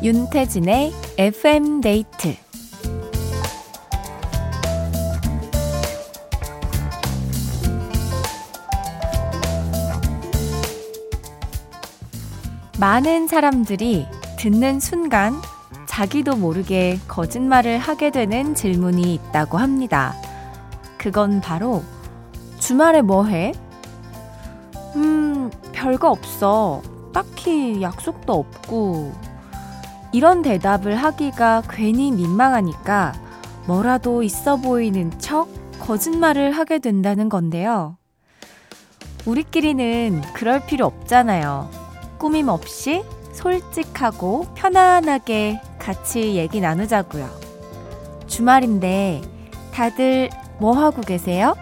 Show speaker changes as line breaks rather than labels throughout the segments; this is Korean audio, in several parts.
윤태진의 FM 데이트 많은 사람들이 듣는 순간 자기도 모르게 거짓말을 하게 되는 질문이 있다고 합니다. 그건 바로 주말에 뭐 해? 음, 별거 없어. 딱히 약속도 없고. 이런 대답을 하기가 괜히 민망하니까 뭐라도 있어 보이는 척 거짓말을 하게 된다는 건데요. 우리끼리는 그럴 필요 없잖아요. 꾸밈 없이 솔직하고 편안하게 같이 얘기 나누자고요. 주말인데 다들 뭐 하고 계세요?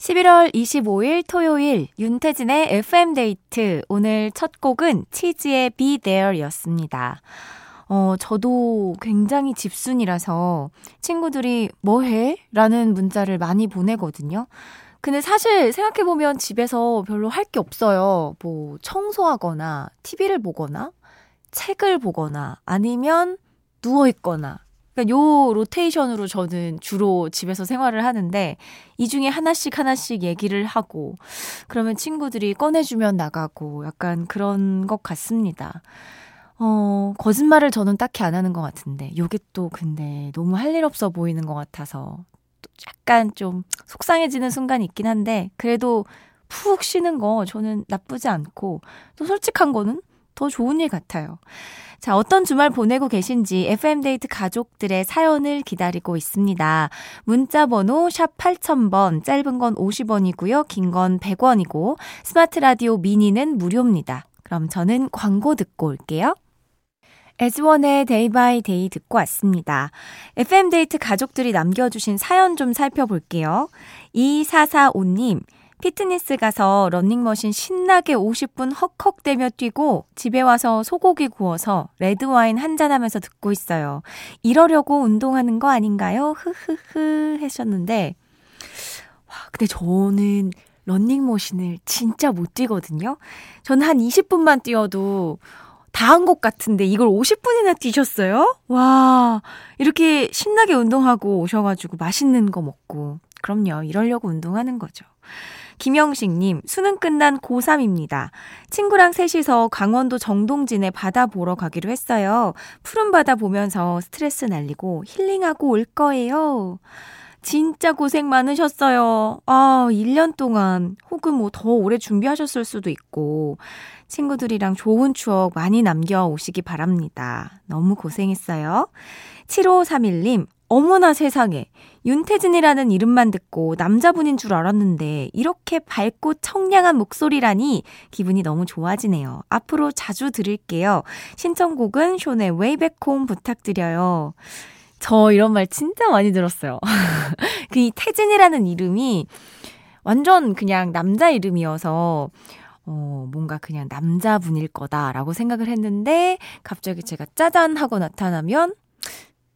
11월 25일 토요일 윤태진의 FM데이트. 오늘 첫 곡은 치즈의 Be There 였습니다. 어, 저도 굉장히 집순이라서 친구들이 뭐 해? 라는 문자를 많이 보내거든요. 근데 사실 생각해보면 집에서 별로 할 게 없어요. 뭐 청소하거나, TV를 보거나, 책을 보거나, 아니면 누워있거나. 그러니까 요 로테이션으로 저는 주로 집에서 생활을 하는데 이 중에 하나씩 하나씩 얘기를 하고 그러면 친구들이 꺼내주면 나가고 약간 그런 것 같습니다. 어, 거짓말을 저는 딱히 안 하는 것 같은데 요게 또 근데 너무 할 일 없어 보이는 것 같아서 약간 좀 속상해지는 순간이 있긴 한데 그래도 푹 쉬는 거 저는 나쁘지 않고 또 솔직한 거는 더 좋은 일 같아요. 자, 어떤 주말 보내고 계신지 FM데이트 가족들의 사연을 기다리고 있습니다. 문자 번호 샵 8000번, 짧은 건 50원이고요. 긴 건 100원이고, 스마트 라디오 미니는 무료입니다. 그럼 저는 광고 듣고 올게요. 애즈원의 Day By Day 듣고 왔습니다. FM데이트 가족들이 남겨주신 사연 좀 살펴볼게요. 2445님, 피트니스 가서 런닝머신 신나게 50분 헉헉대며 뛰고 집에 와서 소고기 구워서 레드와인 한잔하면서 듣고 있어요. 이러려고 운동하는 거 아닌가요? 흐흐흐 하셨는데 와, 근데 저는 런닝머신을 진짜 못 뛰거든요. 저는 한 20분만 뛰어도 다 한 것 같은데 이걸 50분이나 뛰셨어요? 와, 이렇게 신나게 운동하고 오셔가지고 맛있는 거 먹고. 그럼요. 이러려고 운동하는 거죠. 김영식님, 수능 끝난 고3입니다. 친구랑 셋이서 강원도 정동진에 바다 보러 가기로 했어요. 푸른 바다 보면서 스트레스 날리고 힐링하고 올 거예요. 진짜 고생 많으셨어요. 아, 1년 동안 혹은 뭐 더 오래 준비하셨을 수도 있고 친구들이랑 좋은 추억 많이 남겨 오시기 바랍니다. 너무 고생했어요. 7531님, 어머나 세상에. 윤태진이라는 이름만 듣고 남자분인 줄 알았는데 이렇게 밝고 청량한 목소리라니 기분이 너무 좋아지네요. 앞으로 자주 들을게요. 신청곡은 쇼의 웨이백 홈 부탁드려요. 저 이런 말 진짜 많이 들었어요. 그 이 태진이라는 이름이 완전 그냥 남자 이름이어서 어, 뭔가 그냥 남자분일 거다라고 생각을 했는데 갑자기 제가 짜잔 하고 나타나면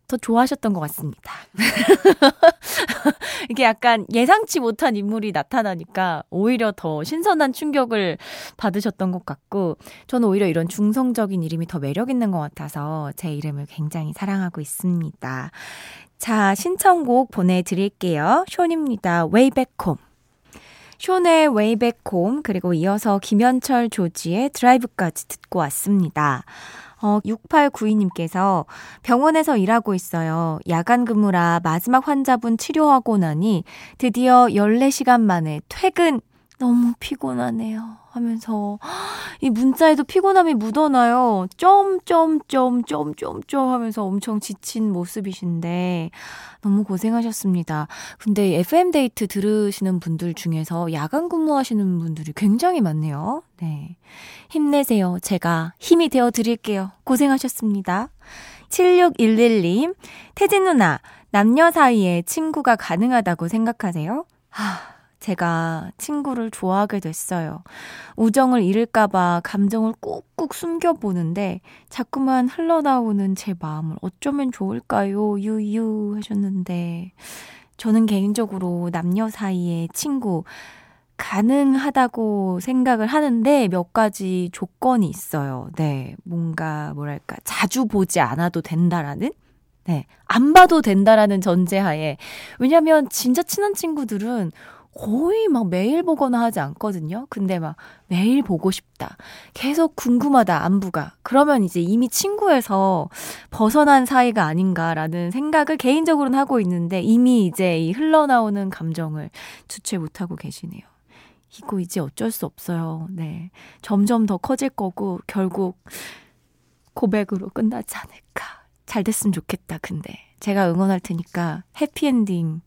더 좋아하셨던 것 같습니다. 이게 약간 예상치 못한 인물이 나타나니까 오히려 더 신선한 충격을 받으셨던 것 같고, 저는 오히려 이런 중성적인 이름이 더 매력 있는 것 같아서 제 이름을 굉장히 사랑하고 있습니다. 자, 신청곡 보내드릴게요. 쇼입니다. Way Back Home. Back Home, 그리고 이어서 김현철 조지의 드라이브까지 듣고 왔습니다. 어, 6892님께서 병원에서 일하고 있어요. 야간 근무라 마지막 환자분 치료하고 나니 드디어 14시간 만에 퇴근. 너무 피곤하네요. 하면서 이 문자에도 피곤함이 묻어나요. 점점점점점점 하면서 엄청 지친 모습이신데 너무 고생하셨습니다. 근데 FM 데이트 들으시는 분들 중에서 야간 근무하시는 분들이 굉장히 많네요. 네. 힘내세요. 제가 힘이 되어 드릴게요. 고생하셨습니다. 7611님, 태진 누나, 남녀 사이에 친구가 가능하다고 생각하세요? 하, 제가 친구를 좋아하게 됐어요. 우정을 잃을까봐 감정을 꾹꾹 숨겨보는데 자꾸만 흘러나오는 제 마음을 어쩌면 좋을까요? 유유 하셨는데 저는 개인적으로 남녀 사이에 친구 가능하다고 생각을 하는데 몇 가지 조건이 있어요. 네. 뭔가, 뭐랄까, 자주 보지 않아도 된다라는? 네. 안 봐도 된다라는 전제하에. 왜냐면 진짜 친한 친구들은 거의 막 매일 보거나 하지 않거든요. 근데 막 매일 보고 싶다. 계속 궁금하다, 안부가. 그러면 이제 이미 친구에서 벗어난 사이가 아닌가라는 생각을 개인적으로는 하고 있는데 이미 이제 이 흘러나오는 감정을 주체 못하고 계시네요. 이거 이제 어쩔 수 없어요. 네. 점점 더 커질 거고 결국 고백으로 끝나지 않을까. 잘 됐으면 좋겠다, 근데. 제가 응원할 테니까 해피엔딩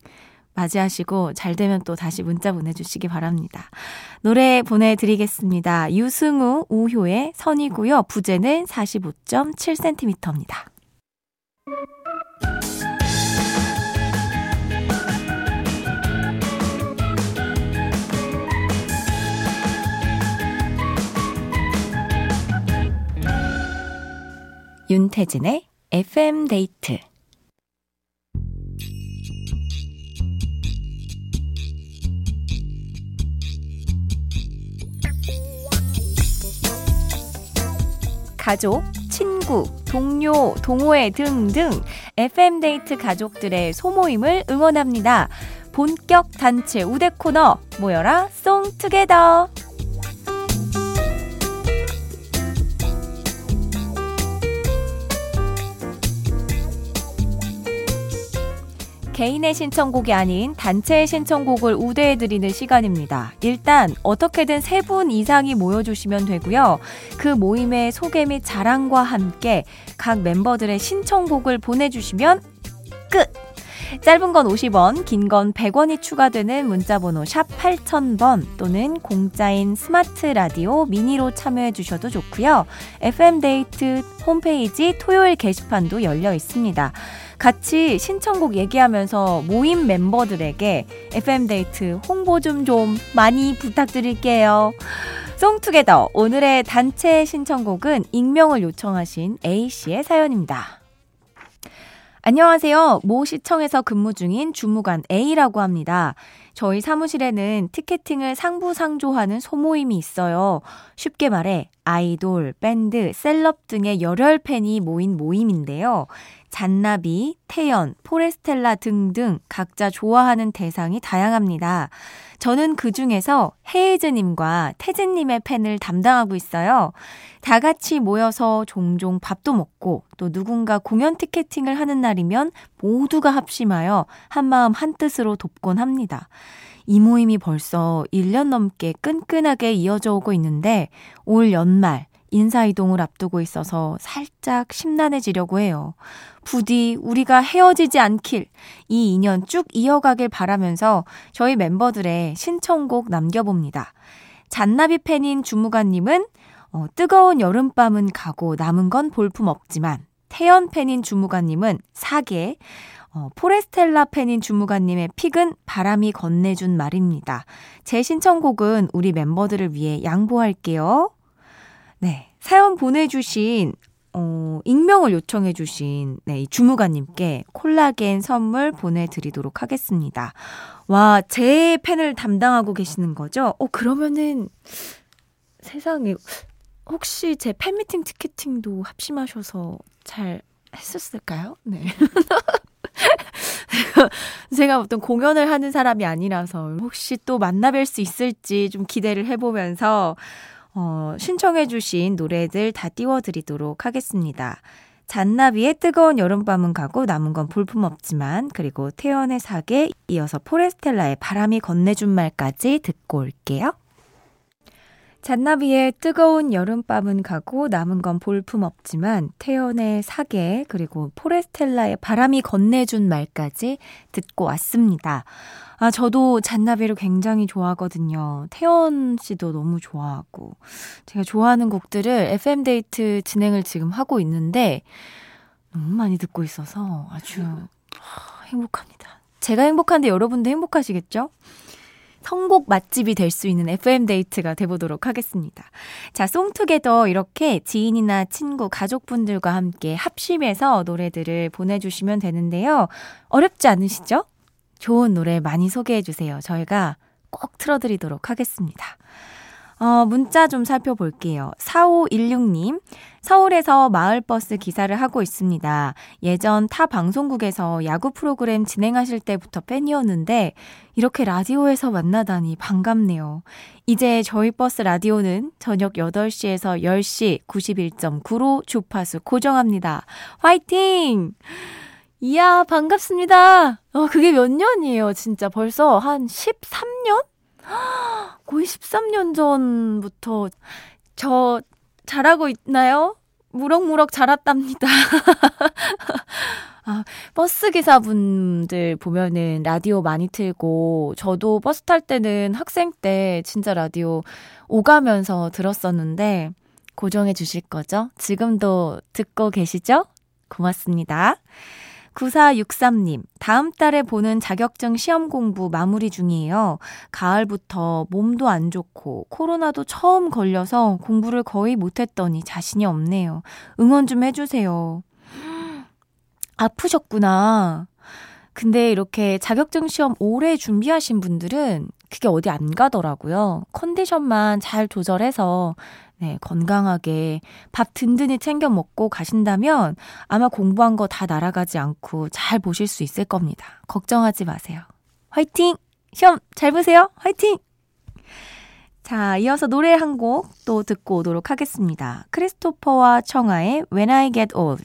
맞이하시고 잘 되면 또 다시 문자 보내주시기 바랍니다. 노래 보내드리겠습니다. 유승우, 우효의 선이고요. 부제는 45.7cm입니다. 윤태진의 FM 데이트 가족, 친구, 동료, 동호회 등등 FM데이트 가족들의 소모임을 응원합니다. 본격 단체 우대 코너 모여라 송투게더 개인의 신청곡이 아닌 단체의 신청곡을 우대해드리는 시간입니다. 일단 어떻게든 세 분 이상이 모여주시면 되고요. 그 모임의 소개 및 자랑과 함께 각 멤버들의 신청곡을 보내주시면 끝! 짧은 건 50원, 긴 건 100원이 추가되는 문자번호 샵 8000번 또는 공짜인 스마트 라디오 미니로 참여해 주셔도 좋고요. FM데이트 홈페이지 토요일 게시판도 열려 있습니다. 같이 신청곡 얘기하면서 모임 멤버들에게 FM데이트 홍보 좀좀 많이 부탁드릴게요. 송투게더 오늘의 단체 신청곡은 익명을 요청하신 A씨의 사연입니다. 안녕하세요. 모 시청에서 근무 중인 주무관 A라고 합니다. 저희 사무실에는 티켓팅을 상부상조하는 소모임이 있어요. 쉽게 말해 아이돌, 밴드, 셀럽 등의 열혈 팬이 모인 모임인데요. 잔나비, 태연, 포레스텔라 등등 각자 좋아하는 대상이 다양합니다. 저는 그 중에서 헤이즈님과 태진님의 팬을 담당하고 있어요. 다 같이 모여서 종종 밥도 먹고 또 누군가 공연 티켓팅을 하는 날이면 모두가 합심하여 한마음 한뜻으로 돕곤 합니다. 이 모임이 벌써 1년 넘게 끈끈하게 이어져 오고 있는데 올 연말 인사이동을 앞두고 있어서 살짝 심란해지려고 해요. 부디 우리가 헤어지지 않길 이 인연 쭉 이어가길 바라면서 저희 멤버들의 신청곡 남겨봅니다. 잔나비 팬인 주무관님은 어, 뜨거운 여름밤은 가고 남은 건 볼품 없지만 태연 팬인 주무관님은 사계, 어, 포레스텔라 팬인 주무관님의 픽은 바람이 건네준 말입니다. 제 신청곡은 우리 멤버들을 위해 양보할게요. 네. 사연 보내주신, 어, 익명을 요청해주신, 네, 이 주무관님께 콜라겐 선물 보내드리도록 하겠습니다. 와, 제 팬을 담당하고 계시는 거죠? 어, 그러면은, 세상에, 혹시 제 팬미팅 티켓팅도 합심하셔서 잘 했었을까요? 네. 제가 어떤 공연을 하는 사람이 아니라서 혹시 또 만나뵐 수 있을지 좀 기대를 해보면서 어, 신청해주신 노래들 다 띄워드리도록 하겠습니다. 잔나비의 뜨거운 여름밤은 가고 남은 건 볼품없지만 그리고 태연의 사계 이어서 포레스텔라의 바람이 건네준 말까지 듣고 올게요. 잔나비의 뜨거운 여름밤은 가고 남은 건 볼품없지만 태연의 사계 그리고 포레스텔라의 바람이 건네준 말까지 듣고 왔습니다. 아, 저도 잔나비를 굉장히 좋아하거든요. 태연 씨도 너무 좋아하고. 제가 좋아하는 곡들을 FM데이트 진행을 지금 하고 있는데, 너무 많이 듣고 있어서 아주 행복합니다. 제가 행복한데 여러분도 행복하시겠죠? 선곡 맛집이 될 수 있는 FM데이트가 돼보도록 하겠습니다. 자, 송투게더 이렇게 지인이나 친구, 가족분들과 함께 합심해서 노래들을 보내주시면 되는데요. 어렵지 않으시죠? 좋은 노래 많이 소개해 주세요. 저희가 꼭 틀어드리도록 하겠습니다. 어, 문자 좀 살펴볼게요. 4516님, 서울에서 마을버스 기사를 하고 있습니다. 예전 타 방송국에서 야구 프로그램 진행하실 때부터 팬이었는데, 이렇게 라디오에서 만나다니 반갑네요. 이제 저희 버스 라디오는 저녁 8시에서 10시 91.9로 주파수 고정합니다. 화이팅! 이야, 반갑습니다. 어, 그게 몇 년이에요, 진짜. 벌써 한 13년? 거의 13년 전부터 저 잘하고 있나요? 무럭무럭 자랐답니다. 아, 버스 기사분들 보면은 라디오 많이 틀고, 저도 버스 탈 때는 학생 때 진짜 라디오 오가면서 들었었는데, 고정해 주실 거죠? 지금도 듣고 계시죠? 고맙습니다. 9463님, 다음 달에 보는 자격증 시험 공부 마무리 중이에요. 가을부터 몸도 안 좋고 코로나도 처음 걸려서 공부를 거의 못했더니 자신이 없네요. 응원 좀 해주세요. 아프셨구나. 근데 이렇게 자격증 시험 오래 준비하신 분들은 그게 어디 안 가더라고요. 컨디션만 잘 조절해서 네, 건강하게 밥 든든히 챙겨 먹고 가신다면 아마 공부한 거 다 날아가지 않고 잘 보실 수 있을 겁니다. 걱정하지 마세요. 화이팅! 시험 잘 보세요. 화이팅! 자, 이어서 노래 한 곡 또 듣고 오도록 하겠습니다. 크리스토퍼와 청하의 When I Get Old.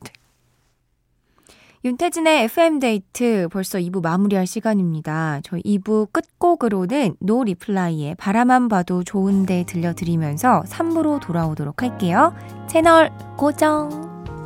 윤태진의 FM데이트 벌써 2부 마무리할 시간입니다. 저희 2부 끝곡으로는 노 리플라이의 바라만 봐도 좋은데 들려드리면서 3부로 돌아오도록 할게요. 채널 고정!